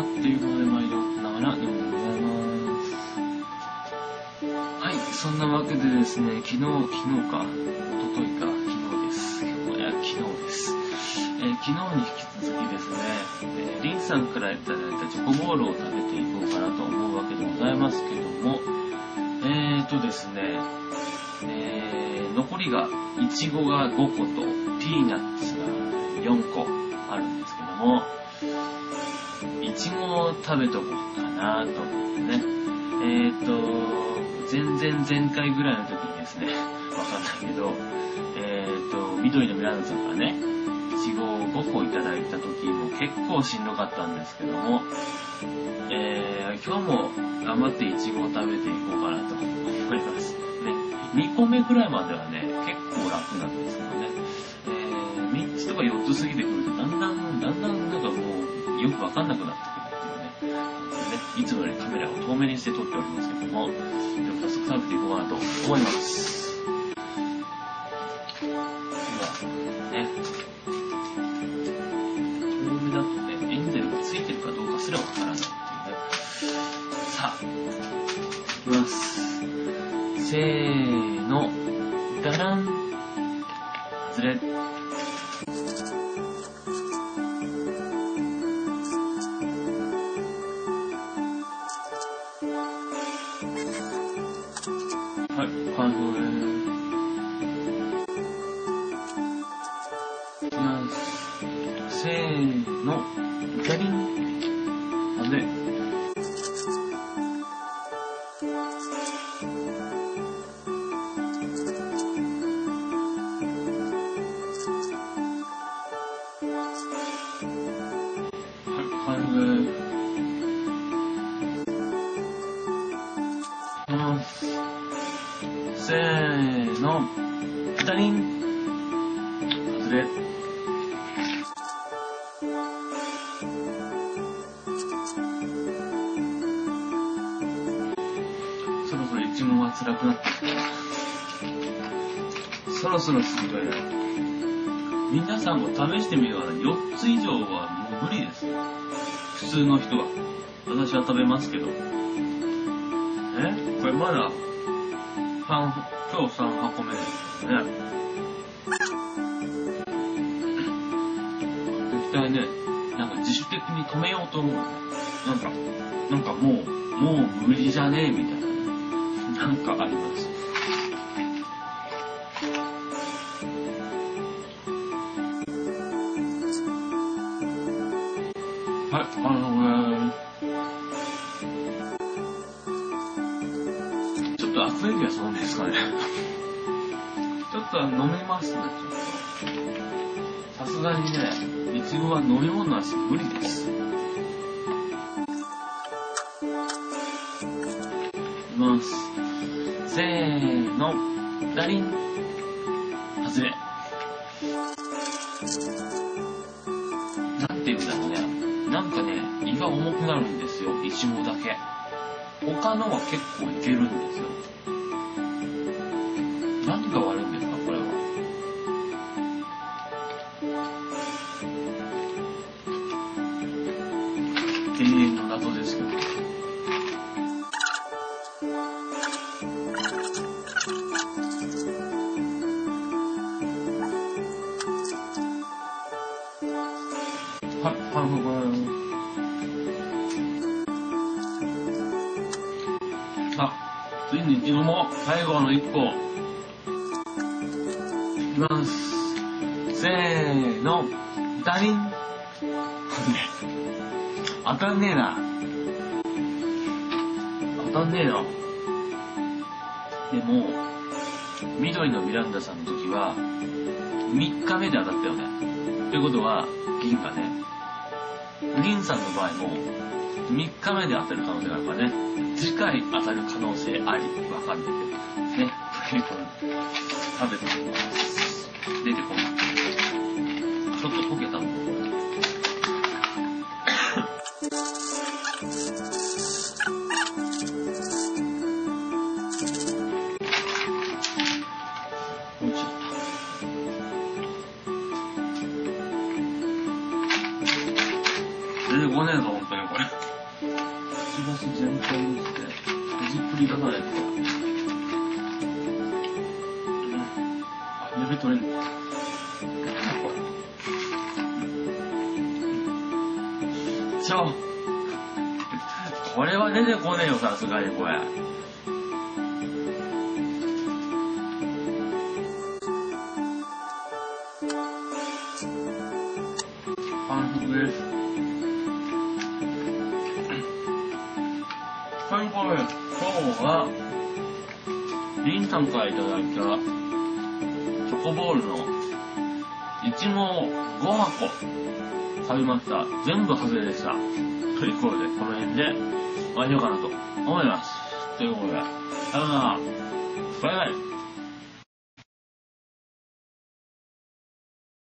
様っていうことで毎度ながらでございます。はい、そんなわけでですね、昨日、昨日か、一昨日か、昨日です。いや、昨日です。えー昨日に引き続きですね、えーリンさんからいただいたチョコボールを食べていこうかなと思うわけでございますけども、えーとですね、えー残りが、いちごが5個と、ピーナッツが4個あるんですけども、ちごを食べとこうかなと思ってね。えーと、前々前回ぐらいの時にですね、わかんないけど、えーと、緑のミランダさんからね、いちごを5個いただいた時も結構しんどかったんですけども、えー、今日も頑張っていちごを食べていこうかなと思います。ね、2個目ぐらいまではね、結構楽なんですけどね、えー、3つとか4つ過ぎてくると、だんだん、だんだんなんかもう、よくわかんなくなってくるっていうね、ねいつもよりカメラを遠目にして撮っておりますけども、では早速食べていこうかなと思います。では、ね、遠目だとね、エンゼルがついてるかどうかすらわからないっていうね。さあ、いきます。せーの、ダラン。外れ。せーの、ダリン。外れ。はい、完了の、ダリン。外れ。そろそろ一問は辛くなってきた。そろそろ次がや皆さんも試してみるから4つ以上はもう無理です。普通の人は。私は食べますけど。え？これまだ、三今日3箱目ですね。絶対ね、なんか自主的に止めようと思う。なんか、なんかもう、もう無理じゃねえみたいな。なんかあります。はい、あのー、ちょっと悪エリアそうですかね。ちょっと飲めますね、ちょっと。さすがにね、いちごは飲み物なし無理です。いきます。せーの、ダリン。外れ。なんていうんだろうね。なんかね、胃が重くなるんですよ、いちごだけ。他のは結構いけるんですよ。何が悪いんですか、これは。永遠の謎ですけど。はい、半分。さあ、ついに一度も最後の一個。いきます。せーの、ダリン。当たんねえな。当たんねえな。でも、緑のミランダさんの時は、3日目で当たったよね。ということは、銀がね、銀さんの場合も、3日目で当たる可能性があるからね、次回当たる可能性あり、わかんないけど。ね、食べてみます。出てこない。ちょっと溶けたもん、これ。落ちちゃった。出てこねえぞ、本当にこれ。し全体にして、ほじくり出さないと。うん。あ、指取れんのちょ。これは出てこねえよ、さすがにこれ。は、リンさんからいただいた、チョコボールの、いちごを5箱食べました。全部外れでした。ということで、この辺で終わりようかなと思います。ということで、さよなら。バイバイ。